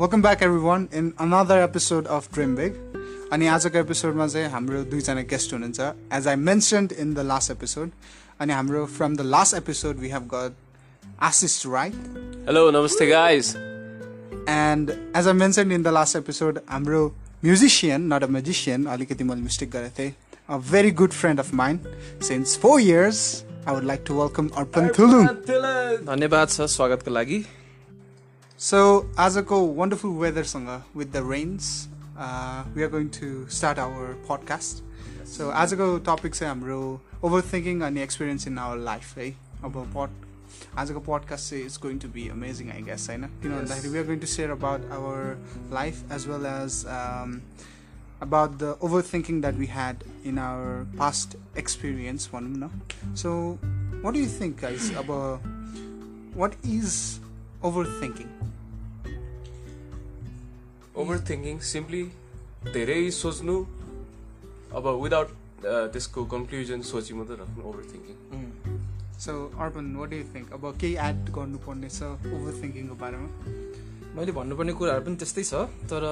Welcome back everyone in another episode of dream big अनि आजको एपिसोडमा चाहिँ हाम्रो दुईजना गेस्ट हुनुहुन्छ। As I mentioned in the last episode अनि हाम्रो from the last episode we have got Ashish Rai hello नमस्ते guys and as I mention in the last episode हाम्रो म्युजिसियन नट अ म्युजिसियन अलिकति मैले mistake गरेको थिएँ। A very good friend of mind since four years I would like to welcome Arpan Thulung धन्यवाद छ स्वागतको लागि। सो आजको wonderful वेदरसँग with the rains we are going to start our podcast so आजको टपिक चाहिँ हाम्रो ओभर थिङ्किङ अनि experience in our life है अब पड आजको पडकास्ट चाहिँ it's going to be amazing I guess होइन किन भन्दाखेरि we are going to share about our life as well as about the overthinking that we had in our past experience भनौँ न so what do you think guys about what is overthinking. Overthinking simply धेरै सोच्नु अब without त्यसको conclusion सोची मात्रै राख्नु overthinking so Arpan what do think अब केही एड गर्नुपर्ने छ ओभर थिङ्किङको बारेमा? मैले भन्नुपर्ने कुराहरू पनि त्यस्तै छ तर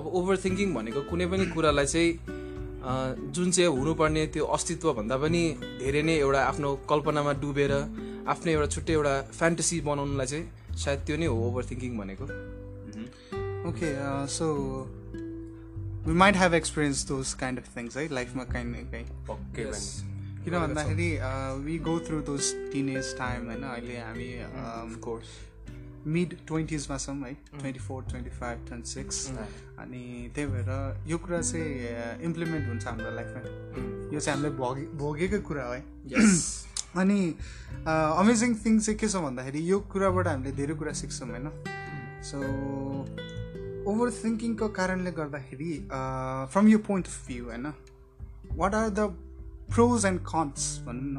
अब ओभर थिङ्किङ भनेको कुनै पनि कुरालाई चाहिँ अ, जुन चाहिँ हुनुपर्ने त्यो अस्तित्वभन्दा पनि धेरै नै एउटा आफ्नो कल्पनामा डुबेर आफ्नै एउटा छुट्टै एउटा फ्यान्टेसी बनाउनुलाई चाहिँ सायद त्यो नै हो ओभर थिङ्किङ भनेको okay so we might have experience those kind of things है लाइफमा काहीँ न काहीँ. किन भन्दाखेरि we go through those teenage time होइन अहिले हामी कोर्स मिड ट्वेन्टिजमा छौँ है twenty four twenty five twenty six अनि त्यही भएर यो कुरा चाहिँ इम्प्लिमेन्ट हुन्छ हाम्रो लाइफमा यो चाहिँ हामीले भोगे भोगेकै कुरा हो है। अनि अमेजिङ थिङ चाहिँ के छ भन्दाखेरि यो कुराबाट हामीले धेरै कुरा सिक्छौँ होइन? सो ओभर थिङ्किङको कारणले गर्दाखेरि फ्रम यो पोइन्ट अफ भ्यू होइन? What are the pros and cons भनौँ न?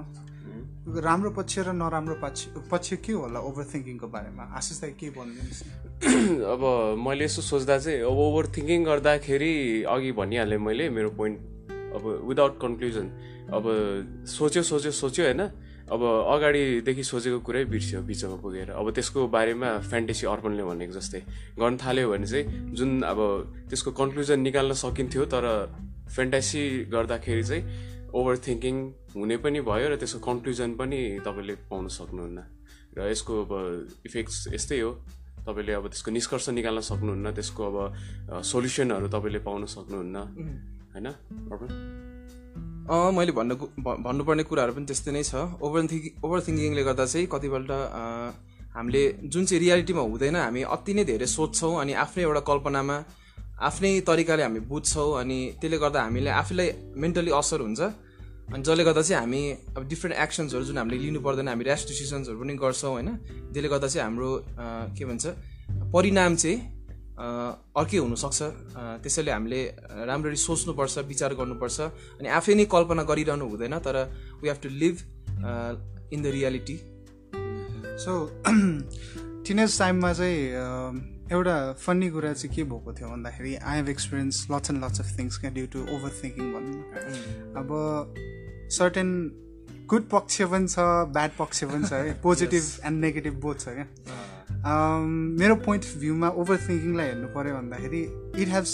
राम्रो पक्ष र नराम्रो पक्ष पक्ष के होला ओभर थिङ्किङको बारेमा? आशिष दाई के भनिदिनुहोस् अब मैले यसो सोच्दा चाहिँ अब ओभर थिङ्किङ गर्दाखेरि अघि भनिहालेँ मैले मेरो पोइन्ट अब विदाउट कन्क्लुजन अब सोच्यो सोच्यो सोच्यो होइन? अब अगाडिदेखि सोचेको कुरै बिर्स्यो बिचमा पुगेर। अब त्यसको बारेमा फ्यान्टेसी अर्पणले भनेको जस्तै। गर्न थाल्यो भने चाहिँ जुन अब त्यसको कन्क्लुजन निकाल्न सकिन्थ्यो तर फ्यान्टेसी गर्दाखेरि चाहिँ ओभर थिङ्किङ हुने पनि भयो र त्यसको कन्क्लुजन पनि तपाईँले पाउन सक्नुहुन्न। र यसको अब इफेक्ट्स यस्तै हो। तपाईँले अब त्यसको निष्कर्ष निकाल्न सक्नुहुन्न त्यसको अब सोल्युसनहरू तपाईँले पाउन सक्नुहुन्न। होइन? अर्पण? मैले भन्नु भन्नुपर्ने कुराहरू पनि त्यस्तै नै छ। ओभर थिङ्किङ ओभर थिङ्किङले गर्दा चाहिँ कतिपल्ट हामीले जुन चाहिँ रियालिटीमा हुँदैन हामी अति नै धेरै सोध्छौँ अनि आफ्नै एउटा कल्पनामा आफ्नै तरिकाले हामी बुझ्छौँ अनि त्यसले गर्दा हामीले आफैलाई मेन्टली असर हुन्छ। अनि जसले गर्दा चाहिँ हामी अब डिफ्रेन्ट एक्सन्सहरू जुन हामीले लिनु पर्दैन हामी ऱ्यास डिसिसन्सहरू पनि गर्छौँ होइन? त्यसले गर्दा चाहिँ हाम्रो के भन्छ परिणाम चाहिँ अर्कै हुनसक्छ। त्यसैले हामीले राम्ररी सोच्नुपर्छ विचार गर्नुपर्छ अनि आफै नै कल्पना गरिरहनु हुँदैन तर we have to live in the reality so teenage टाइममा चाहिँ एउटा फन्नी कुरा चाहिँ के भएको थियो भन्दाखेरि I have experience lots and lots of things क्या ड्यु टु ओभर थिङ्किङ भनौँ न अब सर्टेन गुड पक्ष पनि छ ब्याड पक्ष पनि छ है। पोजिटिभ एन्ड नेगेटिभ बोथ छ क्या। मेरो पोइन्ट अफ भ्यूमा ओभर थिङ्किङलाई हेर्नु पऱ्यो भन्दाखेरि it has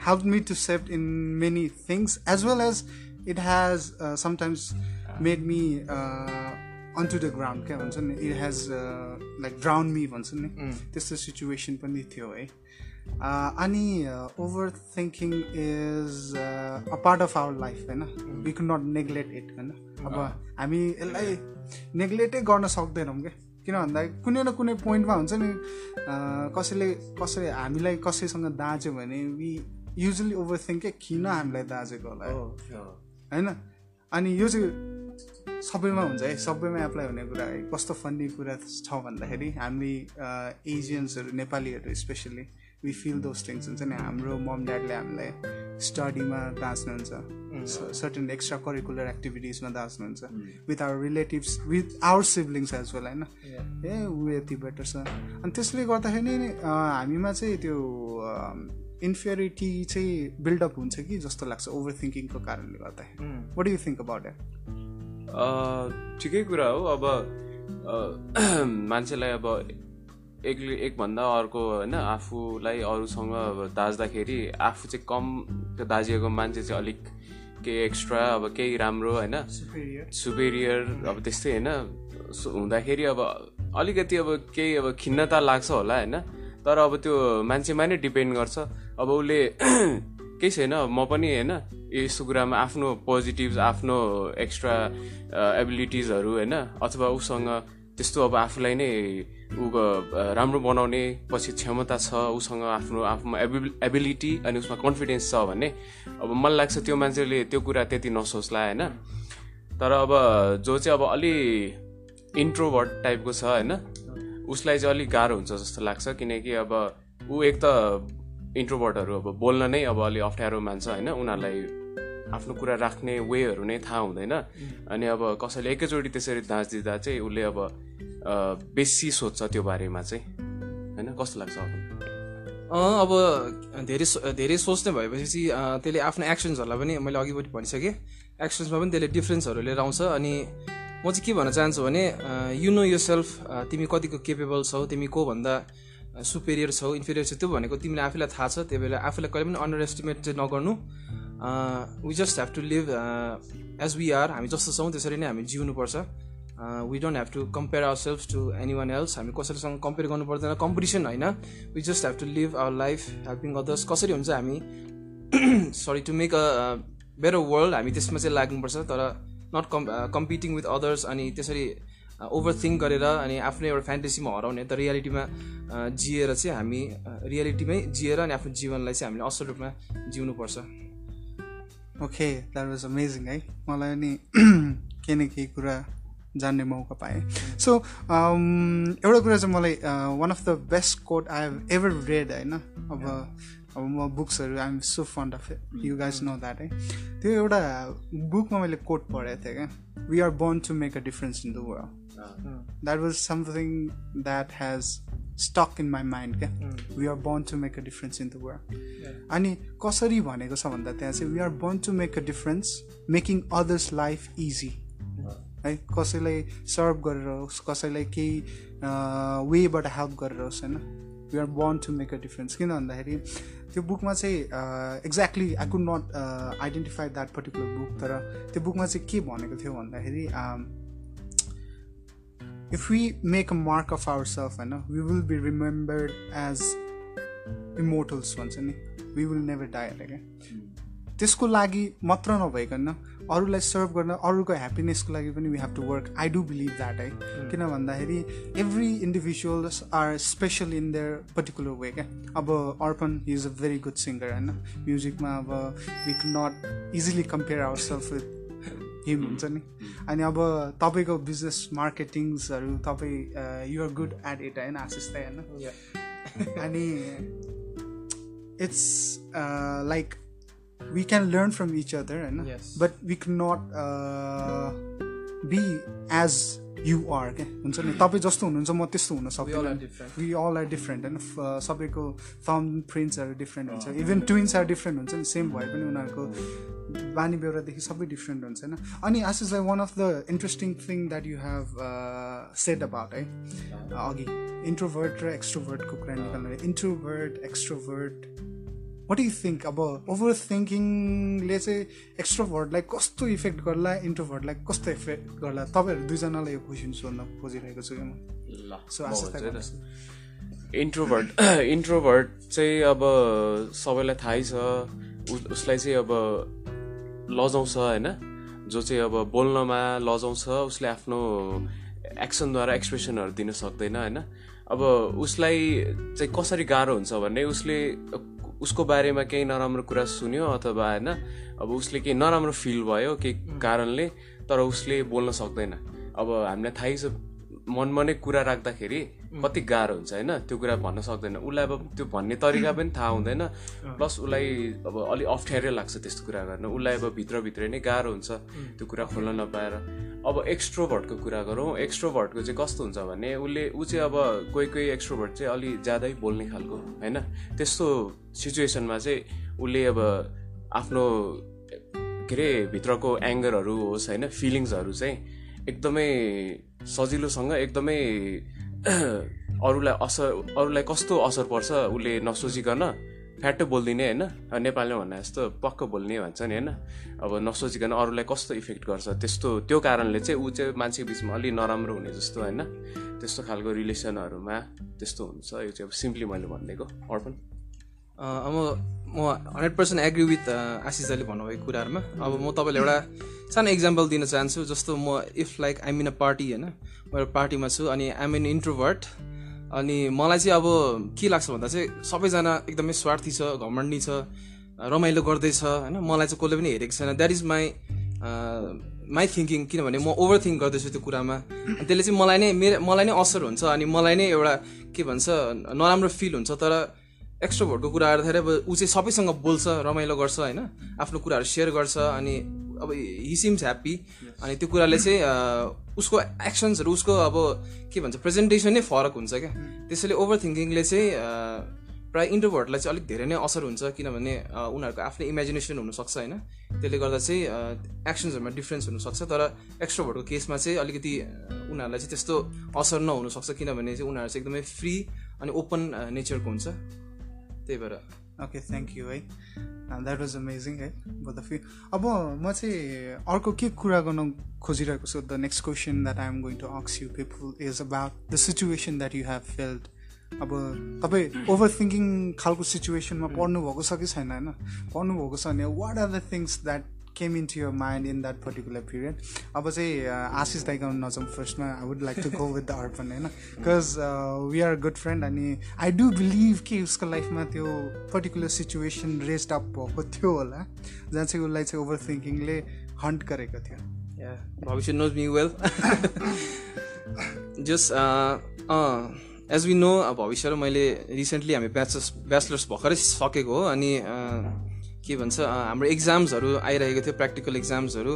help me to save in many things as well as it has sometimes made me on to the ground क्या भन्छ नि it has like drown me भन्छ नि त्यस्तो सिचुएसन पनि थियो है अनि overthinking is a part of our life होइन we could not neglect it होइन अब हामी यसलाई नेग्लेक्टै गर्न सक्दैनौँ क्या किन भन्दा कुनै न कुनै पोइन्टमा हुन्छ नि कसैले कसै हामीलाई कसैसँग दाँच्यो भने वी युजली ओभर थिङ्क के किन हामीलाई दाँचेको होला। है? होइन? अनि यो चाहिँ सबैमा हुन्छ है सबैमा एप्लाई हुने कुरा है। कस्तो फन्नी कुरा छ भन्दाखेरि हामी एजियन्सहरू नेपालीहरू specially we feel those things हुन्छ नि। हाम्रो मम ड्याडले हामीलाई स्टडीमा दाँच्नुहुन्छ सर्टेन एक्स्ट्रा करिकुलर एक्टिभिटिजमा दाँच्नुहुन्छ with our relatives with our siblings as well होइन? ए ऊ यति बेटर छ। अनि त्यसले गर्दाखेरि नै हामीमा चाहिँ त्यो इन्फियरिटी चाहिँ बिल्डअप हुन्छ कि जस्तो लाग्छ ओभर थिङ्किङको कारणले गर्दाखेरि। What you think about a, ठिकै कुरा हो। अब मान्छेलाई अब एक एकभन्दा अर्को होइन आफूलाई अरूसँग अब दाज्दाखेरि आफू चाहिँ कम त्यो दाजिएको मान्छे चाहिँ अलिक केही एक्स्ट्रा अब केही राम्रो होइन। सुपेरियर अब त्यस्तै होइन। हुँदाखेरि अब अलिकति अब केही अब खिन्नता लाग्छ होला होइन। तर अब त्यो मान्छेमा नै डिपेन्ड गर्छ। अब उसले केही छैन म पनि होइन यस्तो कुरामा आफ्नो पोजिटिभ आफ्नो एक्स्ट्रा एबिलिटिजहरू होइन अथवा उसँग त्यस्तो अब आफूलाई नै ऊ राम्रो बनाउने पछि क्षमता छ उसँग आफ्नो आफ्नो एबिलिटी अनि उसमा कन्फिडेन्स छ भने अब मलाई लाग्छ त्यो मान्छेले त्यो कुरा त्यति नसोच्ला होइन? तर अब जो चाहिँ अब अलि इन्ट्रोभर्ट टाइपको छ होइन? उसलाई चाहिँ अलिक गाह्रो हुन्छ जस्तो लाग्छ किनकि अब ऊ एक त इन्ट्रोभर्टहरू अब बोल्न नै अब अलि अप्ठ्यारो मान्छ होइन? उनीहरूलाई आफ्नो कुरा राख्ने वेहरू नै थाहा हुँदैन। अनि अब कसैले एकैचोटि त्यसरी दिँदा चाहिँ उसले अब बेसी सोध्छ त्यो बारेमा चाहिँ। होइन? कस्तो लाग्छ अब? धेरै धेरै सोच्ने भएपछि त्यसले आफ्नो एक्सन्सहरूलाई पनि मैले अघिपट्टि भनिसकेँ। एक्सन्समा पनि त्यसले डिफ्रेन्सहरू लिएर आउँछ। अनि म चाहिँ के भन्न चाहन्छु भने यु नो यो सेल्फ तिमी कतिको केपेबल छौ तिमी को भन्दा सुपेरियर छौ इन्फिरियर छौ त्यो भनेको तिमीलाई आफूलाई थाहा छ। त्यही भएर आफूलाई कहिले पनि अन्डर एस्टिमेट चाहिँ नगर्नु। We just have to live as we are हामी जस्तो छौँ त्यसरी नै हामी जिउनुपर्छ। We don't have to compare our self to any one else हामी कसैसँग कम्पेयर गर्नु पर्दैन। कम्पिटिसन होइन। We just have to live our life helping others कसरी हुन्छ हामी? Sorry to make a better world हामी त्यसमा चाहिँ लाग्नुपर्छ। तर not com competing with others अनि त्यसरी ओभर थिङ्क गरेर अनि आफ्नो एउटा फ्यान्टेसीमा हराउने। त रियालिटीमा जिएर चाहिँ हामी रियालिटीमै जिएर अनि आफ्नो जीवनलाई चाहिँ हामीले असल रूपमा जिउनुपर्छ। ओके द्याट वाज अमेजिङ है मलाई नि केही न केही कुरा जान्ने मौका पाएँ। सो एउटा कुरा चाहिँ मलाई one of the best quote I have ever read होइन? अब अब म बुक्सहरू I'm so fond of you guys know that है त्यो एउटा बुकमा मैले कोट पढेको थिएँ क्या। We are born to make a difference in the world that was something that has stuck in my mind क्या? We are born to make a difference in the world अनि कसरी भनेको छ भन्दा त्यहाँ चाहिँ we are born to make a difference making others life easy है कसैलाई सर्भ गरेर होस् कसैलाई केही वेबाट हेल्प गरेर होस् होइन? We are born to make a difference किन भन्दाखेरि त्यो बुकमा चाहिँ exactly I could not identify that particular book तर त्यो बुकमा चाहिँ के भनेको थियो भन्दाखेरि if we make a mark of ourselves होइन we will be remembered as immortals भन्छ नि we will never die अरे क्या त्यसको लागि मात्र नभइकन अरूलाई सर्भ गर्न अरूको ह्याप्पिनेसको लागि पनि we have to work I do believe that है किन भन्दाखेरि every individuals are special in their particular way क्या अब Arpan he is a very good singer होइन म्युजिकमा अब we could not easily compare our self with him हुन्छ नि? अनि अब तपाईँको बिजनेस मार्केटिङ्सहरू तपाईँ युआर गुड एट इट होइन? आशिष त होइन? अनि it's like we can learn from each other होइन? But we can not be as you are क्या? हुन्छ नि? तपाईँ जस्तो हुनुहुन्छ म त्यस्तो हुन सक्दैन। वी अल आर डिफ्रेन्ट होइन? सबैको थम प्रिन्ट्सहरू डिफ्रेन्ट हुन्छ। इभन ट्विन्स आर डिफ्रेन्ट हुन्छ नि? सेम भए पनि उनीहरूको बानी बेहोरादेखि सबै डिफ्रेन्ट हुन्छ होइन? अनि आस is like one of the interesting thing that you have said about है अघि इन्ट्रोभर्ट र एक्सट्रोभर्टको कुरा निकाल्नु introvert extrovert what you think अब ओभर थिङ्किङले चाहिँ एक्स्ट्रोभर्टलाई कस्तो इफेक्ट गर्ला इन्ट्रोभर्टलाई कस्तो इफेक्ट गर्ला? तपाईँहरू दुईजनालाई यो क्वेसन सोध्न खोजिरहेको छु म? इन्ट्रोभर्ट इन्ट्रोभर्ट चाहिँ अब सबैलाई थाहै छ। उसलाई चाहिँ अब लजाउँछ होइन? जो चाहिँ अब बोल्नमा लजाउँछ उसले आफ्नो एक्सनद्वारा एक्सप्रेसनहरू दिन सक्दैन होइन? अब उसलाई चाहिँ कसरी गाह्रो हुन्छ भने उसले उसको बारेमा केही नराम्रो कुरा सुन्यो अथवा होइन? अब उसले केही नराम्रो फिल भयो केही कारणले तर उसले बोल्न सक्दैन। अब हामीलाई थाहै छ मनमा नै कुरा राख्दाखेरि कति गाह्रो हुन्छ होइन? त्यो कुरा भन्न सक्दैन। उसलाई अब त्यो भन्ने तरिका पनि थाहा हुँदैन। प्लस उसलाई अब अलिक अप्ठ्यारै लाग्छ त्यस्तो कुरा गर्न। उसलाई अब भित्रभित्रै नै गाह्रो हुन्छ त्यो कुरा खोल्न नपाएर। अब एक्स्ट्रोभर्टको कुरा गरौँ। एक्स्ट्रोभर्टको चाहिँ कस्तो हुन्छ भने उसले ऊ चाहिँ अब कोही कोही एक्स्ट्रोभर्ट चाहिँ अलि ज्यादै बोल्ने खालको होइन? त्यस्तो सिचुएसनमा चाहिँ उसले अब आफ्नो के अरे भित्रको एङ्गरहरू होस् होइन? फिलिङ्सहरू चाहिँ एकदमै सजिलोसँग एकदमै अरूलाई असर अरूलाई कस्तो असर पर्छ उसले नसोचिकन फ्याटो बोलिदिने होइन? नेपालीमा भन्दा जस्तो पक्क बोल्ने भन्छ नि होइन? अब नसोचिकन अरूलाई कस्तो इफेक्ट गर्छ? त्यस्तो त्यो कारणले चाहिँ ऊ चाहिँ मान्छेको बिचमा अलिक नराम्रो हुने जस्तो होइन? त्यस्तो खालको रिलेसनहरूमा त्यस्तो हुन्छ। यो चाहिँ अब सिम्पली मैले भनिदिएको अर्पण? अब म hundred percent agree with Ashish दाले भन्नुभएको कुराहरूमा। अब म तपाईँलाई एउटा सानो इक्जाम्पल दिन चाहन्छु जस्तो म if like I'm in a party होइन? म एउटा पार्टीमा छु अनि आइम इन इन्ट्रोभर्ट अनि मलाई चाहिँ अब के लाग्छ भन्दा चाहिँ सबैजना एकदमै स्वार्थी छ घमण्डी छ रमाइलो गर्दैछ होइन? मलाई चाहिँ कसले पनि हेरेको छैन। That is my my thinking किनभने म ओभर थिङ्क गर्दैछु त्यो कुरामा। त्यसले चाहिँ मलाई नै मेरो मलाई नै असर हुन्छ अनि मलाई नै एउटा के भन्छ नराम्रो फिल हुन्छ। तर एक्स्ट्रोभोटको कुरा गर्दाखेरि अब ऊ चाहिँ सबैसँग बोल्छ रमाइलो गर्छ होइन? आफ्नो कुराहरू सेयर गर्छ अनि अब हि सिम्स ह्याप्पी अनि त्यो कुराले चाहिँ उसको एक्सन्सहरू उसको अब के भन्छ प्रेजेन्टेसन नै फरक हुन्छ क्या। त्यसैले ओभर थिङ्किङले चाहिँ प्रायः इन्ट्रोभर्टलाई चाहिँ अलिक धेरै नै असर हुन्छ किनभने उनीहरूको आफ्नै इमेजिनेसन हुनसक्छ होइन? त्यसले गर्दा चाहिँ एक्सन्सहरूमा डिफ्रेन्स हुनसक्छ तर एक्स्ट्रोभर्टको केसमा चाहिँ अलिकति उनीहरूलाई चाहिँ त्यस्तो असर नहुनसक्छ किनभने चाहिँ उनीहरू चाहिँ एकदमै फ्री अनि ओपन नेचरको हुन्छ। त्यही भएर। ओके थ्याङ्क यू है। द्याट वाज अमेजिङ है बोथ अफ यु अब म चाहिँ अर्को के कुरा गर्न खोजिरहेको छु the next question that I am going to X you people is about the situation that you have failed अब तपाईँ ओभर थिङ्किङ खालको सिचुएसनमा पढ्नुभएको छ कि छैन होइन? पढ्नुभएको छ भने what are the things that came into your mind in that particular period अब चाहिँ आशिष दाइका नजाउँ फर्स्टमा I would like to go with the Arpan होइन? Because we are good friend अनि आई डु बिलिभ कि उसको लाइफमा त्यो पर्टिकुलर सिचुएसन रेस्ट अप भएको थियो होला। जहाँ चाहिँ उसलाई चाहिँ ओभर थिङ्किङले हन्ट गरेको थियो। Bhavishya knows me well just as we know Bhavishya र मैले रिसेन्टली हामी ब्याचलर्स ब्याचलर्स भर्खरै सकेको हो अनि के भन्छ हाम्रो इक्जाम्सहरू आइरहेको थियो प्र्याक्टिकल इक्जाम्सहरू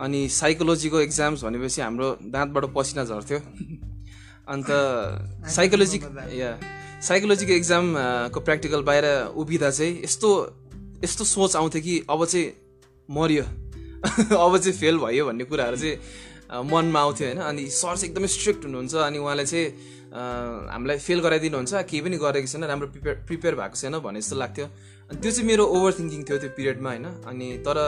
अनि साइकोलोजीको इक्जाम्स भनेपछि हाम्रो दाँतबाट पसिना झर्थ्यो। अन्त साइकोलोजी या साइकोलोजीको इक्जामको प्र्याक्टिकल बाहिर उभिँदा चाहिँ यस्तो यस्तो सोच आउँथ्यो कि अब चाहिँ मऱ्यो अब चाहिँ फेल भयो भन्ने कुराहरू चाहिँ मनमा आउँथ्यो होइन। अनि सर चाहिँ एकदमै स्ट्रिक्ट हुनुहुन्छ अनि उहाँले चाहिँ हामीलाई फेल गराइदिनुहुन्छ केही पनि गरेको छैन राम्रो प्रिपेयर प्रिपेयर भएको छैन भने जस्तो लाग्थ्यो। त्यो चाहिँ मेरो ओभर थिङ्किङ थियो त्यो पिरियडमा होइन? अनि तर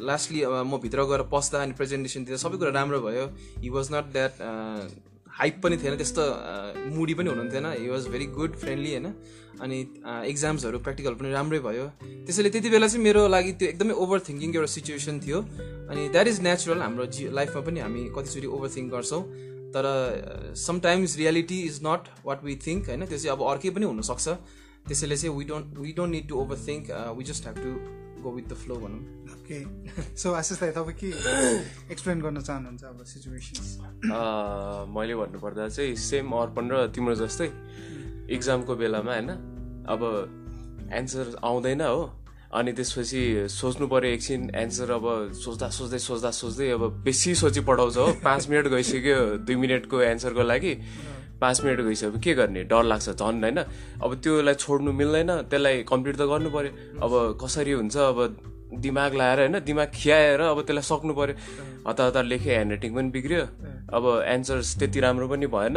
लास्टली अब म भित्र गएर पस्दा अनि प्रेजेन्टेसन दिँदा सबै कुरा राम्रो भयो। He was not that hype पनि थिएन त्यस्तो मुडी पनि हुनुहुन्थेन। He was very good friendly होइन? अनि इक्जाम्सहरू प्र्याक्टिकल पनि राम्रै भयो। त्यसैले त्यति बेला चाहिँ मेरो लागि त्यो एकदमै ओभर थिङ्किङको एउटा सिचुएसन थियो। अनि द्याट इज नेचुरल हाम्रो जी लाइफमा पनि हामी कतिचोटि ओभर थिङ्क गर्छौँ। तर sometimes reality is not what we think होइन? त्यो चाहिँ अब अर्कै पनि हुनसक्छ। त्यसैले चाहिँ we don't we don't need to overthink we just have to go with the flow भनौँ ओके सो आशिष दाई तपाईँ के एक्सप्लेन गर्न चाहनुहुन्छ अब सिचुएसन मैले भन्नुपर्दा चाहिँ सेम अर्पण र तिम्रो जस्तै इक्जामको बेलामा होइन? अब एन्सर आउँदैन हो। अनि त्यसपछि सोच्नु पऱ्यो एकछिन एन्सर अब सोच्दा सोच्दै सोच्दा सोच्दै अब बेसी सोची पठाउँछ हो। पाँच मिनट गइसक्यो दुई मिनटको एन्सरको लागि। पाँच मिनट गइसक्यो के गर्ने? डर लाग्छ झन् होइन? अब त्योलाई छोड्नु मिल्दैन त्यसलाई कम्प्लिट त गर्नु पऱ्यो अब कसरी हुन्छ? अब दिमाग लाएर होइन? दिमाग खियाएर अब त्यसलाई सक्नु पऱ्यो हतार हतार लेखेँ ह्यान्ड राइटिङ पनि बिग्रियो। अब एन्सर्स त्यति राम्रो पनि भएन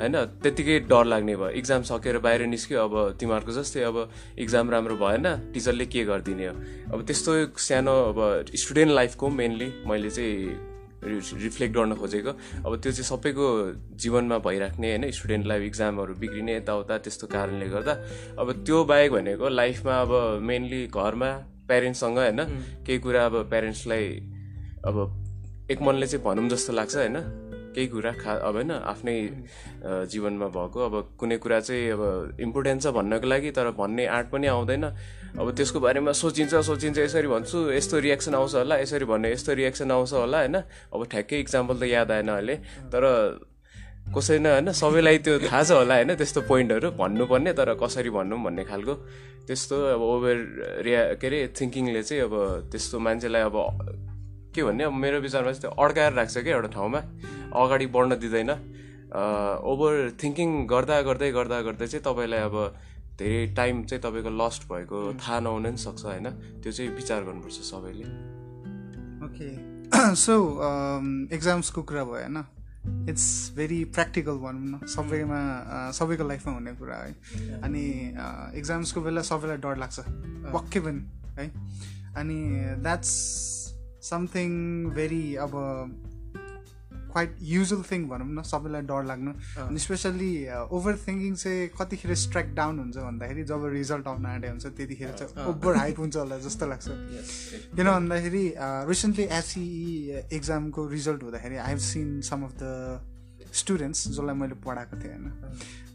होइन? त्यत्तिकै डर लाग्ने भयो। इक्जाम सकेर बाहिर निस्क्यो अब तिमीहरूको जस्तै अब इक्जाम राम्रो भएन टिचरले के गरिदिने हो? अब त्यस्तो सानो अब स्टुडेन्ट लाइफको मेनली मैले चाहिँ रिफ्लेक्ट गर्न खोजेको। अब त्यो चाहिँ सबैको जीवनमा भइराख्ने होइन स्टुडेन्ट लाइफ इक्जामहरू बिग्रिने यताउता त्यस्तो कारणले गर्दा। अब त्यो बाहेक भनेको लाइफमा अब मेनली घरमा प्यारेन्ट्ससँग होइन केही कुरा अब प्यारेन्ट्सलाई अब एक मनले चाहिँ भनौँ जस्तो लाग्छ होइन। केही कुरा खा अब होइन आफ्नै जीवनमा भएको। अब कुनै कुरा चाहिँ अब इम्पोर्टेन्ट छ भन्नको लागि तर भन्ने आँट पनि आउँदैन। अब त्यसको बारेमा सोचिन्छ सोचिन्छ यसरी भन्छु यस्तो रियाक्सन आउँछ होला यसरी भन्ने यस्तो रियाक्सन आउँछ होला होइन। अब ठ्याक्कै इक्जाम्पल त याद आएन अहिले। तर कसैन होइन सबैलाई त्यो थाहा छ होला होइन त्यस्तो पोइन्टहरू। भन्नुपर्ने तर कसरी भनौँ भन्ने खालको। त्यस्तो अब ओभर रिया के अरे थिङ्किङले चाहिँ अब त्यस्तो मान्छेलाई अब के भन्ने अब मेरो विचारमा चाहिँ त्यो अड्काएर राख्छ क्या एउटा ठाउँमा। अगाडि बढ्न दिँदैन। ओभर थिङ्किङ गर्दा गर्दै गर्दा गर्दै चाहिँ तपाईँलाई अब धेरै टाइम चाहिँ तपाईँको लस्ट भएको थाहा नहुन पनि सक्छ होइन? त्यो चाहिँ विचार गर्नुपर्छ सबैले। ओके सो एक्जाम्सको कुरा भयो होइन? इट्स भेरी प्र्याक्टिकल भनौँ न सबैमा सबैको लाइफमा हुने कुरा है। अनि इक्जाम्सको बेला सबैलाई डर लाग्छ। पक्कै पनि है? अनि द्याट्स समथिङ भेरी अब क्वाइट युजल थिङ भनौँ न सबैलाई डर लाग्नु। अनि स्पेसल्ली ओभर थिङ्किङ चाहिँ कतिखेर स्ट्राइक डाउन हुन्छ भन्दाखेरि जब रिजल्ट आउन आँटे हुन्छ त्यतिखेर चाहिँ ओभर हाइप हुन्छ होला जस्तो लाग्छ। किन भन्दाखेरि रिसेन्टली एसइई एक्जामको रिजल्ट हुँदाखेरि I have seen some of the students जसलाई मैले पढाएको थिएँ होइन।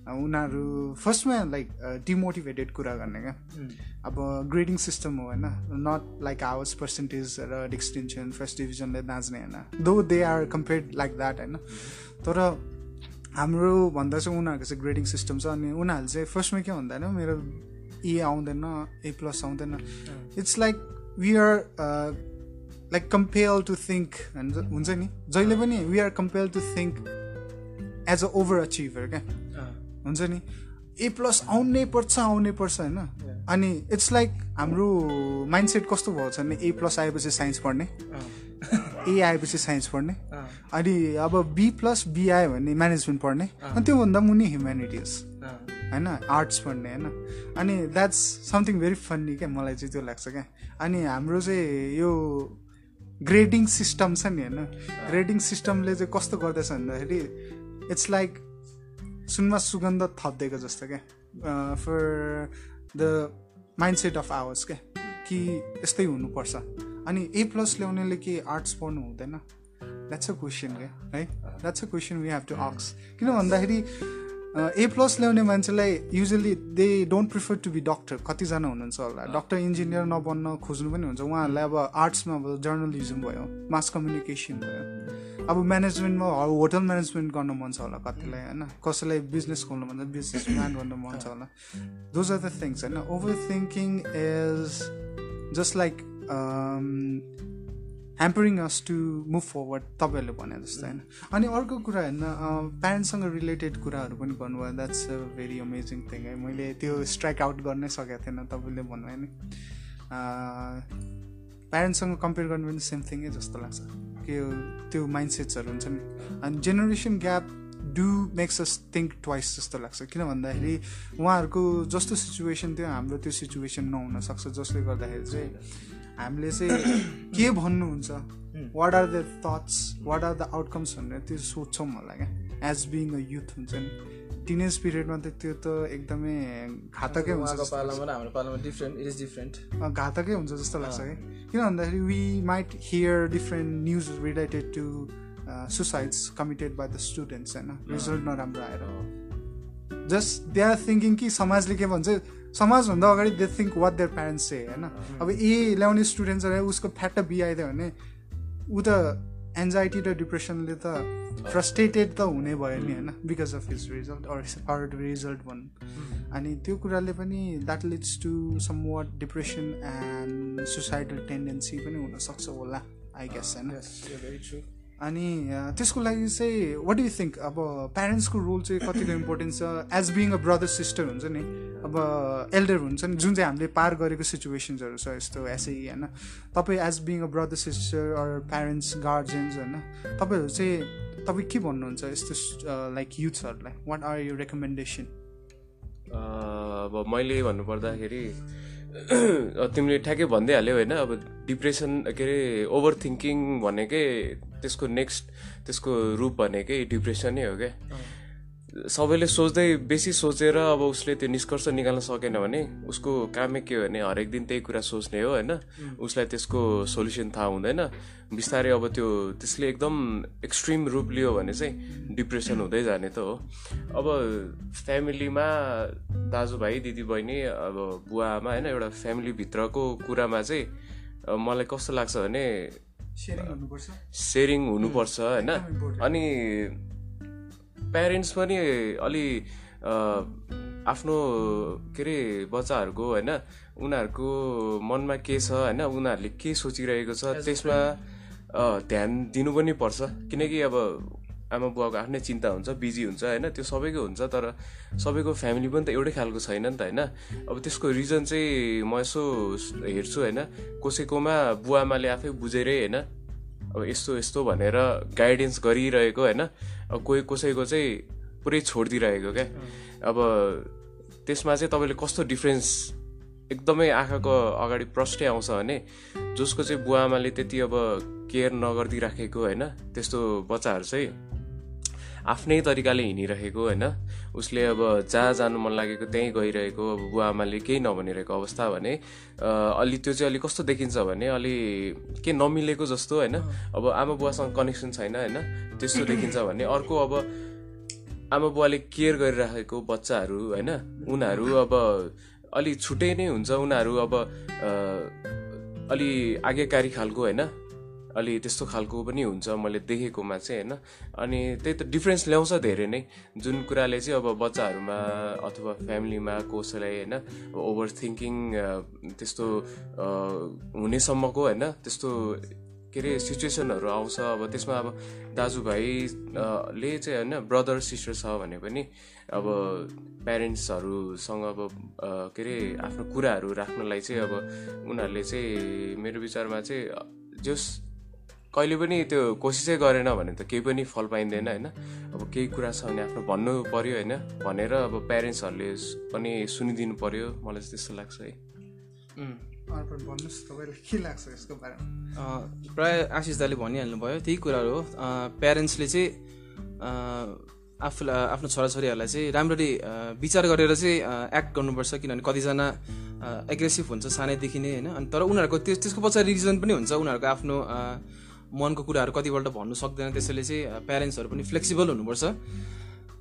उनीहरू फर्स्टमा लाइक डिमोटिभेटेड कुरा गर्ने क्या। अब ग्रेडिङ सिस्टम हो होइन। नट लाइक आवर्स पर्सेन्टेज र डिस्टिङसन फर्स्ट डिभिजनले दाँच्ने होइन। Though they are compared like that होइन। तर हाम्रो भन्दा चाहिँ उनीहरूको चाहिँ ग्रेडिङ सिस्टम छ अनि उनीहरूले चाहिँ फर्स्टमा के भन्दैन मेरो ए आउँदैन ए प्लस आउँदैन। It's like we are like compare to think हुन्छ नि? जहिले पनि we are compare to think as a over achiever क्या। हुन्छ नि? ए प्लस आउनै पर्छ आउनै पर्छ होइन? अनि इट्स लाइक हाम्रो माइन्डसेट कस्तो भएको छ भने ए प्लस आएपछि साइन्स पढ्ने ए आएपछि साइन्स पढ्ने अनि अब बी प्लस बी आयो भने म्यानेजमेन्ट पढ्ने अनि त्योभन्दा मुनि ह्युमेनिटिज होइन? आर्ट्स पढ्ने होइन? अनि द्याट्स समथिङ भेरी फन्नी क्या मलाई चाहिँ त्यो लाग्छ क्या। अनि हाम्रो चाहिँ यो ग्रेडिङ सिस्टम छ नि होइन? ग्रेडिङ सिस्टमले चाहिँ कस्तो गर्दैछ भन्दाखेरि इट्स लाइक सुनमा सुगन्ध थपिदिएको जस्तो क्या for the mindset of ours क्या कि? यस्तै हुनुपर्छ। अनि ए प्लस ल्याउनेले के आर्ट्स पढ्नु हुँदैन? द्याट्स अ क्वेसन क्या है? That's a question we have to आक्स किन भन्दाखेरि ए प्लस ल्याउने मान्छेलाई usually they don't prefer to be doctor कतिजना हुनुहुन्छ होला। डक्टर इन्जिनियर नबन्न खोज्नु पनि हुन्छ। उहाँहरूलाई अब आर्ट्समा अब जर्नलिजम भयो मास कम्युनिकेसन भयो। अब म्यानेजमेन्टमा होटल म्यानेजमेन्ट गर्न मन छ होला कतिलाई होइन? कसैलाई बिजनेस खोल्नु मन छ बिजनेस प्लान गर्नु मन छ होला। दोज आर द थिङ्स होइन? Overthinking is just like hampering us to move forward तपाईँहरूले भने जस्तो होइन? अनि अर्को कुरा होइन प्यारेन्ट्ससँग रिलेटेड कुराहरू पनि गर्नुभयो that's a very amazing thing है? मैले त्यो स्ट्राइक आउट गर्नै सकेको थिएन तपाईँले भन्नुभयो नि। प्यारेन्ट्ससँग कम्पेयर गर्नु पनि सेम थिङै जस्तो लाग्छ। के त्यो माइन्डसेट्सहरू हुन्छ नि अनि generation gap do makes us think twice जस्तो लाग्छ। किन भन्दाखेरि उहाँहरूको जस्तो सिचुएसन थियो हाम्रो त्यो सिचुएसन नहुन सक्छ। जसले गर्दाखेरि चाहिँ हामीले चाहिँ के भन्नुहुन्छ? What are the thoughts what are the outcomes भनेर त्यो सोध्छौँ होला क्या। एज बिङ अ युथ हुन्छ नि टिनेज पिरियडमा त त्यो त एकदमै घातकै हुन्छ घातकै हुन्छ जस्तो लाग्छ कि किन भन्दाखेरि we might hear different news related to suicides committed by the students होइन? रिजल्ट नराम्रो आएर। जस्ट दे आर थिङ्किङ कि समाजले के भन्छ समाजभन्दा अगाडि they think what their parents चाहिँ होइन? अब ए ल्याउने स्टुडेन्ट्सहरू उसको फ्याट बी आइदियो भने ऊ त एन्जाइटी र डिप्रेसनले त फ्रस्ट्रेटेड त हुने भयो नि होइन because of his result or her result भनौँ अनि त्यो कुराले पनि that leads to somewhat depression and suicidal tendency पनि हुनसक्छ होला आई गेस होइन। अनि त्यसको लागि चाहिँ वाट यु थिङ्क अब प्यारेन्ट्सको रोल चाहिँ कतिको इम्पोर्टेन्ट छ? As being a brother sister हुन्छ नि अब एल्डर हुन्छ नि जुन चाहिँ हामीले पार गरेको सिचुएसन्सहरू छ यस्तो एसै होइन? तपाईँ as being a brother sister or parents guardians होइन? तपाईँहरू चाहिँ तपाईँ के भन्नुहुन्छ यस्तो लाइक युथ्सहरूलाई वाट आर यु रेकमेन्डेसन अब मैले भन्नुपर्दाखेरि तिमीले ठ्याक्कै भन्दै हाल्यौ होइन? अब डिप्रेसन के अरे ओभर थिङ्किङ भनेकै त्यसको नेक्स्ट त्यसको रूप भनेकै डिप्रेसनै हो क्या। सबैले सोच्दै बेसी सोचेर अब उसले त्यो निष्कर्ष निकाल्न सकेन भने उसको कामै के हो भने हरेक दिन त्यही कुरा सोच्ने हो होइन? उसलाई त्यसको सोल्युसन थाहा हुँदैन। बिस्तारै अब त्यो त्यसले एकदम एक्सट्रिम रूप लियो भने चाहिँ डिप्रेसन हुँदै जाने त हो। अब फ्यामिलीमा दाजुभाइ दिदीबहिनी अब बुवामा होइन? एउटा फ्यामिलीभित्रको कुरामा चाहिँ मलाई कस्तो लाग्छ भने सेयरिङ हुनुपर्छ। होइन? अनि प्यारेन्ट्स पनि अलि आफ्नो के अरे बच्चाहरूको होइन? उनीहरूको मनमा के छ होइन? उनीहरूले के सोचिरहेको छ त्यसमा ध्यान दिनु पनि पर्छ। किनकि अब आमा बुवाको आफ्नै चिन्ता हुन्छ बिजी हुन्छ होइन? त्यो सबैको हुन्छ तर सबैको फ्यामिली पनि त एउटै खालको छैन नि त होइन? अब त्यसको रिजन चाहिँ म यसो हेर्छु होइन? कसैकोमा बुवा आमाले आफै बुझेरै होइन? अब यस्तो यस्तो भनेर गाइडेन्स गरिरहेको होइन? अब कोही कसैको चाहिँ पुरै छोडिदिइरहेको क्या? अब त्यसमा चाहिँ तपाईँले कस्तो डिफ्रेन्स एकदमै आँखाको अगाडि प्रष्टै आउँछ भने जसको चाहिँ बुवा आमाले त्यति अब केयर नगरिदिइराखेको होइन? त्यस्तो बच्चाहरू चाहिँ आफ्नै तरिकाले हिँडिरहेको होइन? उसले अब जहाँ जानु मन लागेको त्यहीँ गइरहेको अब बुवा आमाले केही नभनिरहेको अवस्था भने अलि त्यो चाहिँ अलिक कस्तो देखिन्छ भने अलि के नमिलेको जस्तो होइन? अब आमा बुवासँग कनेक्सन छैन होइन? त्यस्तो देखिन्छ भने अर्को अब आमा बुवाले केयर गरिराखेको बच्चाहरू होइन? उनीहरू अब अलि छुट्टै नै हुन्छ उनीहरू अब अलि आज्ञाकारी खालको होइन? अलि त्यस्तो खालको पनि हुन्छ मैले देखेकोमा चाहिँ होइन? अनि त्यही त डिफ्रेन्स ल्याउँछ धेरै नै। जुन कुराले चाहिँ अब बच्चाहरूमा अथवा फ्यामिलीमा कसैलाई होइन ओभर थिङ्किङ त्यस्तो हुनेसम्मको होइन त्यस्तो के अरे सिचुएसनहरू आउँछ। अब त्यसमा अब दाजुभाइले चाहिँ होइन ब्रदर सिस्टर छ भने पनि अब प्यारेन्ट्सहरूसँग अब के अरे आफ्नो कुराहरू राख्नलाई चाहिँ अब उनीहरूले चाहिँ मेरो विचारमा चाहिँ जस कहिले पनि त्यो कोसिसै गरेन भने त केही पनि फल पाइँदैन होइन? अब केही कुरा छ भने आफ्नो भन्नु पर्यो होइन? भनेर अब प्यारेन्ट्सहरूले पनि सुनिदिनु पर्यो। मलाई चाहिँ त्यस्तो लाग्छ है। प्राय आशिष दाले भनिहाल्नु भयो त्यही कुराहरू हो। प्यारेन्ट्सले चाहिँ आफूलाई आफ्नो छोराछोरीहरूलाई चाहिँ राम्ररी विचार गरेर चाहिँ एक्ट गर्नुपर्छ किनभने कतिजना एग्रेसिभ हुन्छ सानैदेखि नै होइन? अनि तर उनीहरूको त्यो त्यसको पछाडि रिजन पनि हुन्छ। उनीहरूको आफ्नो मनको कुराहरू कतिपल्ट भन्नु सक्दैन त्यसैले चाहिँ प्यारेन्ट्सहरू पनि फ्लेक्सिबल हुनुपर्छ।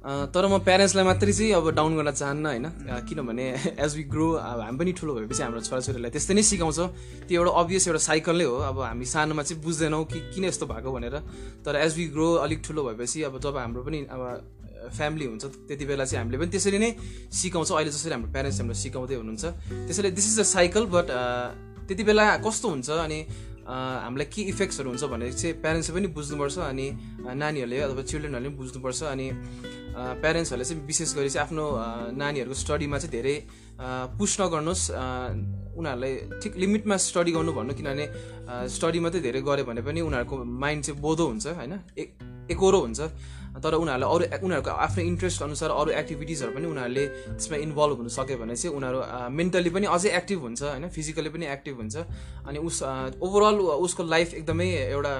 तर म प्यारेन्ट्सलाई मात्रै चाहिँ अब डाउन गर्न चाहन्न होइन? किनभने एज वी ग्रो अब हामी पनि ठुलो भएपछि हाम्रो छोराछोरीलाई त्यस्तै नै सिकाउँछ। त्यो एउटा अभियस एउटा साइकल नै हो। अब हामी सानोमा चाहिँ बुझ्दैनौँ कि किन यस्तो भएको भनेर। तर एज वी ग्रो अलिक ठुलो भएपछि अब जब हाम्रो पनि अब फ्यामिली हुन्छ त्यति बेला चाहिँ हामीले पनि त्यसरी नै सिकाउँछौँ। अहिले जसरी हाम्रो प्यारेन्ट्स हाम्रो सिकाउँदै हुनुहुन्छ। त्यसैले this is a cycle but त्यति बेला कस्तो हुन्छ अनि हामीलाई के इफेक्ट्सहरू हुन्छ भनेर चाहिँ प्यारेन्ट्सले पनि बुझ्नुपर्छ अनि नानीहरूले अथवा चिल्ड्रेनहरूले पनि बुझ्नुपर्छ अनि प्यारेन्ट्सहरूले चाहिँ विशेष गरी चाहिँ आफ्नो नानीहरूको स्टडीमा चाहिँ धेरै पुस नगर्नुहोस्। उनीहरूलाई ठिक लिमिटमा स्टडी गर्नु भन्नु किनभने स्टडी मात्रै धेरै गऱ्यो भने पनि उनीहरूको माइन्ड चाहिँ बोधो हुन्छ होइन? एकोरो हुन्छ। तर उनीहरूलाई अरू उनीहरूको आफ्नो इन्ट्रेस्ट अनुसार अरू एक्टिभिटिजहरू पनि उनीहरूले त्यसमा इन्भल्भ हुन सक्यो भने चाहिँ उनीहरू मेन्टली पनि अझै एक्टिभ हुन्छ होइन? फिजिकली पनि एक्टिभ हुन्छ। अनि उस ओभरअल उसको लाइफ एकदमै एउटा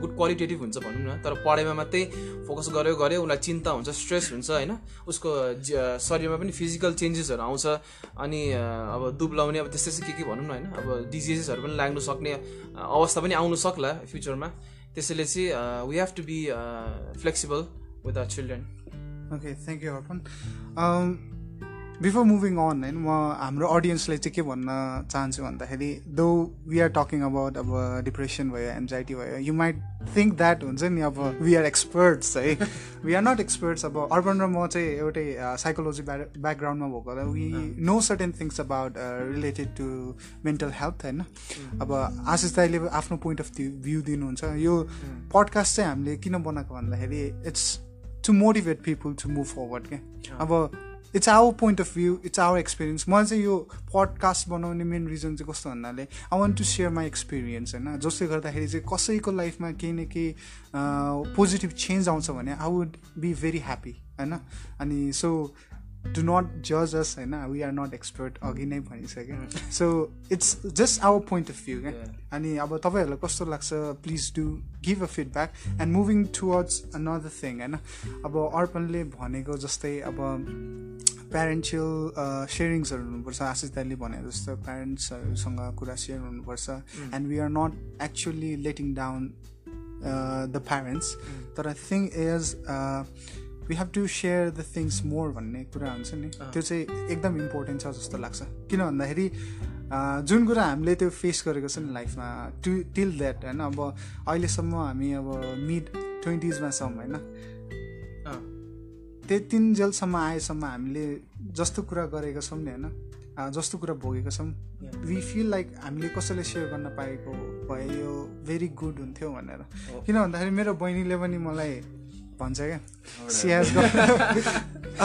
गुड क्वालिटेटिभ हुन्छ भनौँ न। तर पढाइमा मात्रै फोकस गऱ्यो गऱ्यो उसलाई चिन्ता हुन्छ स्ट्रेस हुन्छ होइन? उसको शरीरमा पनि फिजिकल चेन्जेसहरू आउँछ। अनि अब दुब्लाउने अब त्यस्तै के के भनौँ न होइन? अब डिजिजेसहरू पनि लाग्नु सक्ने अवस्था पनि आउनु सक्ला फ्युचरमा त्यसैले चाहिँ we have to be flexible with our children. Okay, thank you, Arpan. Before moving on होइन म हाम्रो अडियन्सलाई चाहिँ के भन्न चाहन्छु भन्दाखेरि though we are talking about अब डिप्रेसन भयो एन्जाइटी भयो यु माइट थिङ्क द्याट हुन्छ नि अब वी आर एक्सपर्ट्स है। वी आर नट एक्सपर्ट्स अब अर्पण र म चाहिँ एउटै साइकोलोजी ब्याकग्राउन्डमा भएको we know certain things about related to mental health होइन। अब आशिष दाईले आफ्नो पोइन्ट अफ भ्यू दिनुहुन्छ। यो पडकास्ट चाहिँ हामीले किन बनाएको भन्दाखेरि it's to motivate people to move forward क्या। अब it's our point of view it's our experience मलाई चाहिँ यो पडकास्ट बनाउने मेन रिजन चाहिँ कस्तो भन्नाले I want to share my experience होइन? जसले गर्दाखेरि चाहिँ कसैको लाइफमा केही न केही पोजिटिभ चेन्ज आउँछ भने I would be very happy होइन? अनि सो डु नट जज अस होइन? वी आर नट एक्सपर्ट अघि नै भनिसक्यो so it's just our point of view क्या? अनि अब तपाईँहरूलाई कस्तो लाग्छ please do give a feedback and moving towards another thing होइन? अब अर्पणले भनेको जस्तै अब प्यारेन्टियल सेयरिङ्सहरू हुनुपर्छ आशिष दाइले भने जस्तो प्यारेन्ट्सहरूसँग कुरा सेयर हुनुपर्छ. And we are not actually letting down the parents तर I think is we have to share the things more भन्ने कुरा हुन्छ नि. त्यो चाहिँ एकदम इम्पोर्टेन्ट छ जस्तो लाग्छ। किन भन्दाखेरि जुन कुरा हामीले त्यो फेस गरेको छ नि लाइफमा टु टिल द्याट होइन अब अहिलेसम्म हामी अब मिड ट्वेन्टिजमा छौँ होइन। त्यतिन्जेलसम्म आएसम्म हामीले जस्तो कुरा गरेको छौँ नि होइन? जस्तो कुरा भोगेको छौँ। वी फिल लाइक हामीले कसैले सेयर गर्न पाएको भए यो भेरी गुड हुन्थ्यो भनेर। किन भन्दाखेरि मेरो बहिनीले पनि मलाई भन्छ क्या। सी हेज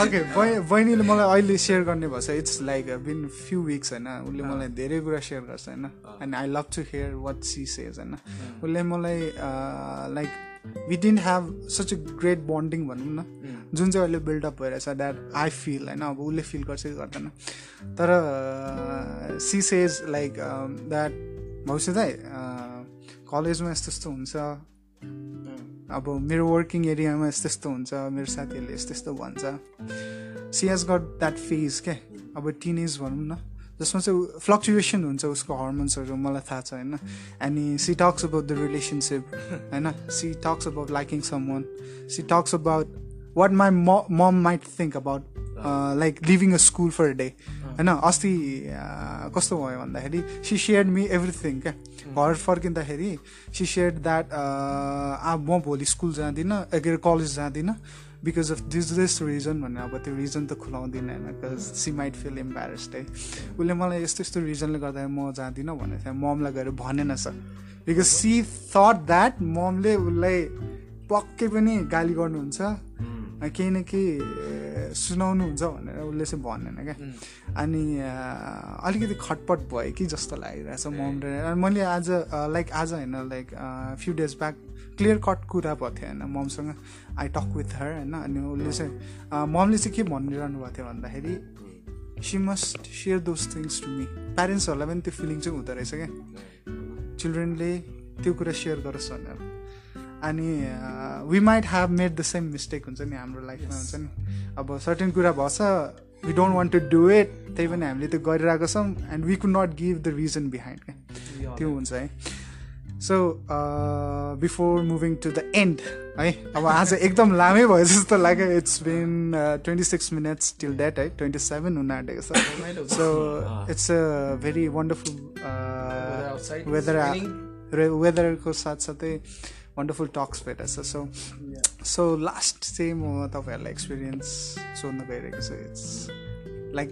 ओके बहिनीले मलाई अहिले सेयर गर्ने भएछ। It's like been few weeks होइन। उसले मलाई धेरै कुरा सेयर गर्छ होइन। And I love to hear what she says होइन। उसले मलाई like we didn't have such a great bonding भनौँ न जुन चाहिँ अहिले बिल्डअप भइरहेछ द्याट आई फिल होइन? अब उसले फिल गर्छ कि गर्दैन। तर सी सेज लाइक द्याट भविष्य दाइ कलेजमा यस्तो यस्तो हुन्छ। अब मेरो वर्किङ एरियामा यस्तो यस्तो हुन्छ मेरो साथीहरूले यस्तो यस्तो भन्छ। She has got that phase क्या अब टिनेज भनौँ न। जसमा चाहिँ फ्लक्चुएसन हुन्छ उसको हर्मोन्सहरू मलाई थाहा छ होइन? अनि she talks about the relationship होइन? She talks about liking someone she talks about what my mom might think about like living a school for day होइन? अस्ति कस्तो भयो भन्दाखेरि सी सेयर्ड मी एभ्रिथिङ क्या? घर फर्किँदाखेरि सी सेयर्ड द्याट अब म भोलि स्कुल जाँदिनँ के अरे कलेज जाँदिनँ because of this this reason भनेर अब त्यो रिजन त खुलाउँदिनँ होइन because she might feel embarrassed है उसले मलाई यस्तो यस्तो रिजनले गर्दा म जाँदिनँ भनेको थियो। ममलाई गएर भनेन sir. Because she thought that ममले उसलाई पक्कै पनि गाली गर्नुहुन्छ। केही न केही सुनाउनुहुन्छ भनेर उसले चाहिँ भनेन क्या। अनि अलिकति खटपट भयो कि जस्तो लागिरहेछ मम र मैले आज लाइक आज होइन like few days back clear cut कुरा भएको थियो होइन? ममसँग आई टक विथ हर होइन? अनि उसले चाहिँ ममले चाहिँ के भनिरहनु भएको थियो भन्दाखेरि she must share those things to me प्यारेन्ट्सहरूलाई पनि त्यो फिलिङ चाहिँ हुँदो रहेछ क्या। चिल्ड्रेनले त्यो कुरा सेयर गरोस् भनेर। अनि we might have made the same mistake हुन्छ नि हाम्रो लाइफमा हुन्छ नि। अब सर्टेन कुरा भएछ we don't want to do it त्यही पनि हामीले त्यो गरिरहेको छौँ and we could not give the reason behind क्या। त्यो हुन्छ है। So before moving to the end है अब आज एकदम लामै भयो जस्तो लाग्यो। It's been twenty six minutes till that है ट्वेन्टी सेभेन हुन आँटेको छ so it's a very wonderful weather वेदरको साथसाथै वन्डरफुल टक्स भेटेछ सो सो लास्ट चाहिँ म तपाईँहरूलाई एक्सपिरियन्स सोध्न गइरहेको छु। इट्स लाइक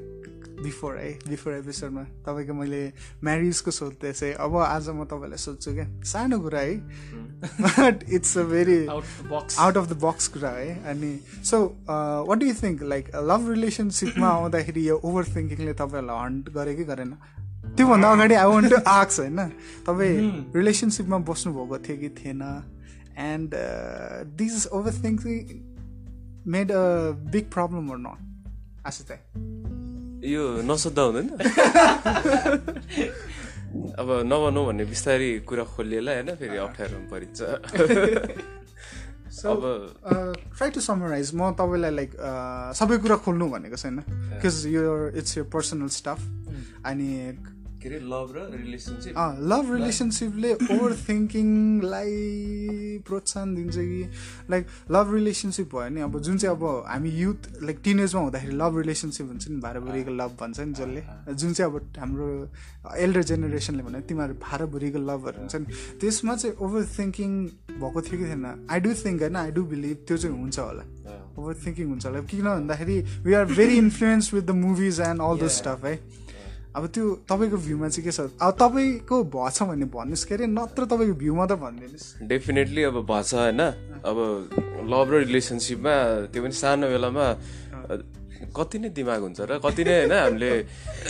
बिफोर है बिफोर एपिसोडमा तपाईँको मैले म्यारिजको सोध्दै चाहिँ अब आज म तपाईँलाई सोध्छु क्या? सानो कुरा है? But it's a very out of the box कुरा है? अनि so what do you think like love रिलेसनसिपमा आउँदाखेरि यो ओभर थिङ्किङले तपाईँहरूलाई हन्ट गरे कि गरेन? त्योभन्दा अगाडि आई वन्ट टु आक्स होइन? तपाईँ रिलेसनसिपमा बस्नुभएको थियो कि थिएन? And this over thinking made a big problem were not Ashu चाहिँ यो नसोद्धा हुँदैन? अब नभनौँ भन्ने बिस्तारै कुरा खोलिएला होइन फेरि अप्ठ्यारो परिन्छ। अब ट्राई टु समराइज म तपाईँलाई लाइक सबै कुरा खोल्नु भनेको छैन। बिकज यो इट्स यो पर्सनल स्टाफ अनि के अरे लभ र रिलेसनसिप लभ रिलेसनसिपले ओभर थिङ्किङलाई प्रोत्साहन दिन्छ कि? लाइक लभ रिलेसनसिप भयो नि अब जुन चाहिँ अब हामी युथ लाइक टिनेजमा हुँदाखेरि लभ रिलेसनसिप हुन्छ नि भाराभुरीको लभ भन्छ नि जसले। जुन चाहिँ अब हाम्रो एल्डर जेनेरेसनले भने तिमीहरू भाराभुरीको लभहरू हुन्छ नि। त्यसमा चाहिँ ओभर थिङ्किङ भएको थियो कि थिएन? आई डु थिङ्क होइन? आई डु बिलिभ त्यो चाहिँ हुन्छ होला। ओभर थिङ्किङ हुन्छ होला। किन भन्दाखेरि we are very influence with the movies and all the stuff है अब त्यो तपाईँको भ्यूमा चाहिँ के छ? अब तपाईँको भएछ भने भन्नुहोस् के अरे? नत्र तपाईँको भ्यूमा त भनिदिनुहोस्। डेफिनेटली अब भएछ होइन? अब लभ र रिलेसनसिपमा त्यो पनि सानो बेलामा कति नै दिमाग हुन्छ र कति नै होइन हामीले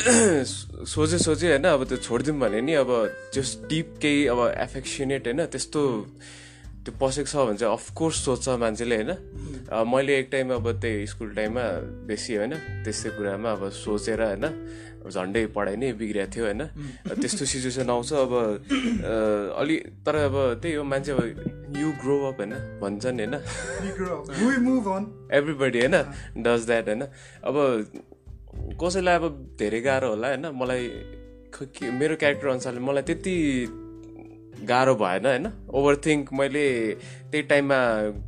सोचे सोचे होइन अब त्यो छोडिदिउँ भने नि अब त्यो डिप केही अब एफेक्सनेट होइन त्यस्तो त्यो पसेको छ भने चाहिँ अफकोर्स सोध्छ मान्छेले होइन? मैले एक टाइम अब त्यही स्कुल टाइममा बेसी होइन त्यस्तै कुरामा अब सोचेर होइन झन्डै पढाइ नै बिग्रिएको थियो होइन? त्यस्तो सिचुएसन आउँछ अब अलि तर अब त्यही हो मान्छे अब यु ग्रो अप होइन? भन्छन् होइन? एभ्रिबडी होइन? डज द्याट होइन? अब कसैलाई अब धेरै गाह्रो होला होइन? मलाई मेरो क्यारेक्टर अनुसारले मलाई त्यति गाह्रो भएन होइन? ओभर थिङ्क मैले त्यही टाइममा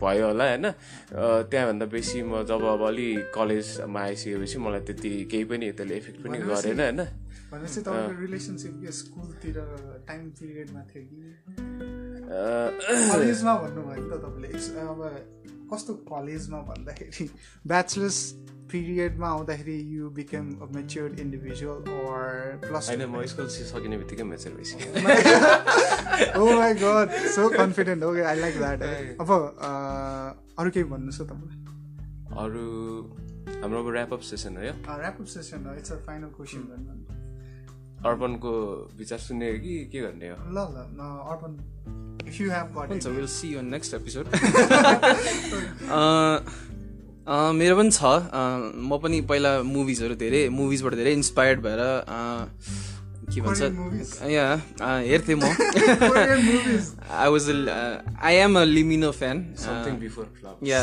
भयो होला होइन? त्यहाँभन्दा बेसी म जब अब अलि कलेजमा आइसकेपछि मलाई त्यति केही पनि त्यसले इफेक्ट पनि गरेन होइन? कस्तो कलेजमा भन्दाखेरि? ब्याचलर्स पिरियडमा आउँदाखेरि you become a mature individual or plus होइन म स्कुल सकिने बित्तिकै मेच्योर भइसक्यो ओ my god so confident okay I like that अब uh, अरू केही भन्नुहोस् न तपाईँलाई अरू हाम्रो अब ऱ्यापअप सेसन हो यो? Wrap session it's a final question अर्पणको विचार सुन्ने हो कि के गर्ने हो? ल ल न Arpan if you have got हुन्छ will see on next episode मेरो पनि छ अँ, म पनि पहिला मुभिजहरू धेरै मुभिजबाट धेरै इन्सपायर्ड भएर अँ, के. भन्छ या अँ, हेर्थेँ म I was I am a लिमिनो fan yeah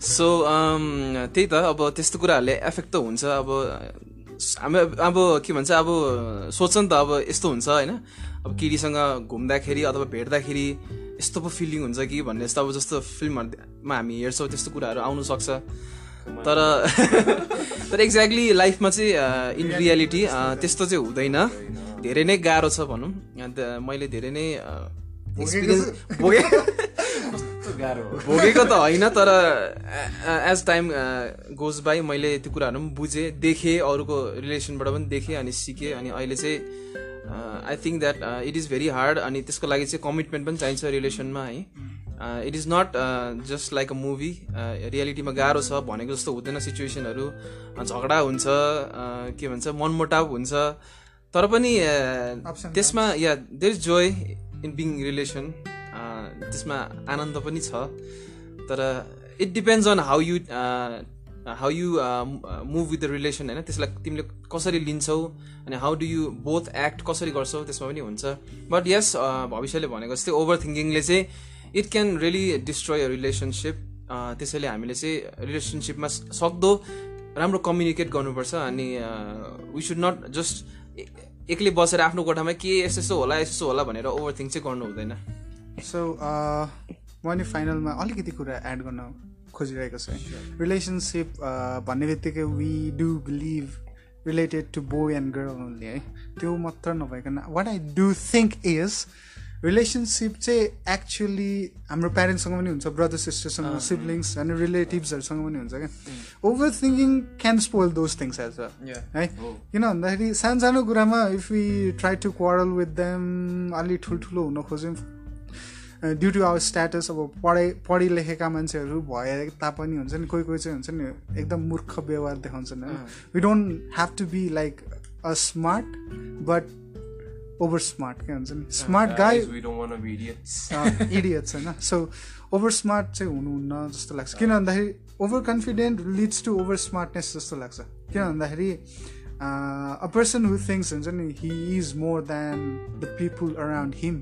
so um, त्यही त अब त्यस्तो कुराहरूले एफेक्ट त हुन्छ अब हामी अब के भन्छ अब सोच नि त अब यस्तो हुन्छ होइन? अब केटीसँग घुम्दाखेरि अथवा भेट्दाखेरि यस्तो पो फिलिङ हुन्छ कि भन्ने जस्तो अब जस्तो फिल्महरूमा हामी हेर्छौँ त्यस्तो कुराहरू आउनु सक्छ। तर तर एक्ज्याक्टली लाइफमा चाहिँ इन रियालिटी त्यस्तो चाहिँ हुँदैन। धेरै नै गाह्रो छ भनौँ। अन्त मैले धेरै नै एक्सपिरियन्स भोगे भोगेको त होइन तर एज टाइम गोज बाई मैले त्यो कुराहरू पनि बुझेँ देखेँ अरूको रिलेसनबाट पनि देखेँ अनि सिकेँ अनि अहिले चाहिँ I think that it is very hard अनि त्यसको लागि चाहिँ कमिटमेन्ट पनि चाहिन्छ रिलेसनमा है। It is not just like a movie रियालिटीमा गाह्रो छ भनेको जस्तो हुँदैन सिचुएसनहरू झगडा हुन्छ के भन्छ मनमुटाव हुन्छ तर पनि त्यसमा yeah there is joy in being relation त्यसमा आनन्द पनि छ. तर it depends on how you how you move with the relation होइन? त्यसलाई तिमीले कसरी लिन्छौ अनि how do you both act कसरी गर्छौ त्यसमा पनि हुन्छ. बट यस भविष्यले भनेको जस्तै ओभर थिङ्किङले चाहिँ it can really destroy a relationship त्यसैले हामीले चाहिँ रिलेसनसिपमा सक्दो राम्रो कम्युनिकेट गर्नुपर्छ अनि वी सुड नट जस्ट एक्लै बसेर आफ्नो कोठामा के यस्तो यस्तो होला यस्तो होला भनेर ओभर थिङ्क चाहिँ गर्नु हुँदैन। सो म नि फाइनलमा अलिकति कुरा एड गर्न खोजिरहेको छु। रिलेसनसिप भन्ने बित्तिकै we do believe related to boy and girl only है। त्यो मात्र नभइकन what I do think is relationship चाहिँ एक्चुली हाम्रो प्यारेन्ट्ससँग पनि हुन्छ ब्रदर सिस्टरसँग सिब्लिङ्स अनि रिलेटिभ्सहरूसँग पनि हुन्छ क्या। Over thinking can spoil those things as. है किन भन्दाखेरि सानो सानो कुरामा if you try to quarrel with them अलि ठुल्ठुलो हुन खोज्यौँ। ड्यु टु आवर स्ट्याटस अब पढाइ पढि लेखेका मान्छेहरू भए तापनि हुन्छ नि कोही कोही चाहिँ हुन्छ नि एकदम मूर्ख व्यवहार देखाउँछन्। होइन we don't have to be like a smart but over smart के हुन्छ नि? स्मार्ट गाई इडियट्स होइन सो ओभर स्मार्ट चाहिँ हुनुहुन्न जस्तो लाग्छ। किन भन्दाखेरि over confident leads to over smartness जस्तो लाग्छ। किन भन्दाखेरि अ पर्सन हु थिङ्स हुन्छ नि he is more than the people around him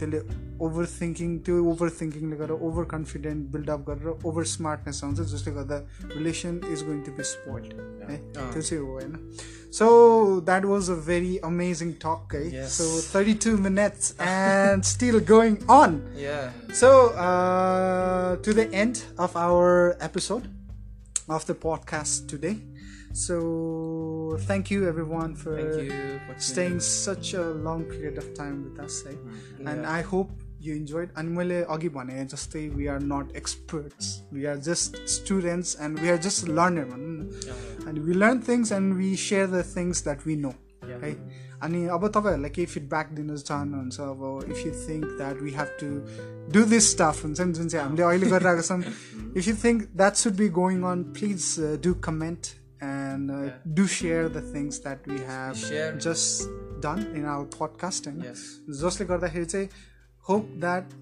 त्यसले ओभर थिङ्किङ त्यो ओभर थिङ्किङले गर्दा ओभर कन्फिडेन्ट बिल्डअप गरेर ओभर स्मार्टनेस आउँछ जसले गर्दा relation is going to be spoiled है त्यो चाहिँ हो होइन so that was a very amazing talk है Yes. So thirty two minutes and still going on Yeah. So, uh, to the end of our episode of the podcast today. So, thank you everyone for, Thank you for staying such a long period of time with us. eh? And I hope you enjoyed. And मैले अघि भने जस्तै we are not experts. We are just students and we are just learner भनौँ न and we learn things and we share the things that we know. है अनि अब तपाईँहरूलाई केही फिडब्याक दिन चाहनुहुन्छ अब if you think that we have to do this stuff हुन्छ नि जुन चाहिँ हामीले अहिले गरिरहेको छौँ if you think that should be going on please do comment and do share the things that we have Share. Just done in our podcast होइन Yes. जसले गर्दाखेरि चाहिँ hope that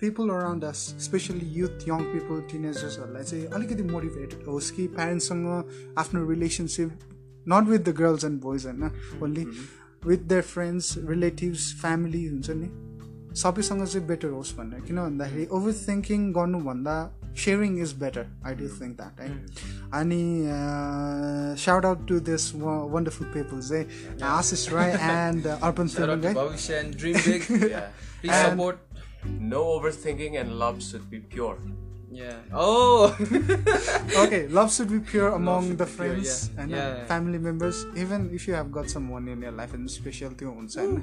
people around us specially youth young people टिनेजर्सहरूलाई चाहिँ अलिकति motivated होस् कि प्यारेन्ट्ससँग आफ्नो relationship not with the girls and boys होइन only with their friends relatives family हुन्छ नि सबैसँग चाहिँ बेटर होस् भनेर किन भन्दाखेरि ओभर थिङ्किङ गर्नुभन्दा Sharing is better I do think that है अनि shout out to this wonderful peoples है Ashish Rai and Arpan Shout out film to है Bhavish and Dream Big. yeah Please And- support. no overthinking and love should be pure Yeah. Oh. okay, love should be pure among should the be pure, friends yeah. and Yeah, yeah. family members. Even if you have got someone in your life and special त्यो हुन्छ होइन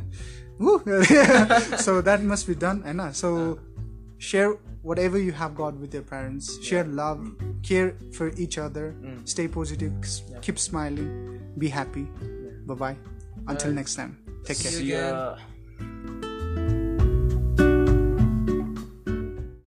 Woo! so that must be done होइन so share whatever you have got with your parents. Share love care for each other. Mm. Stay positive. Keep smiling. Be happy. Bye bye until next time. Take care See you again. ya.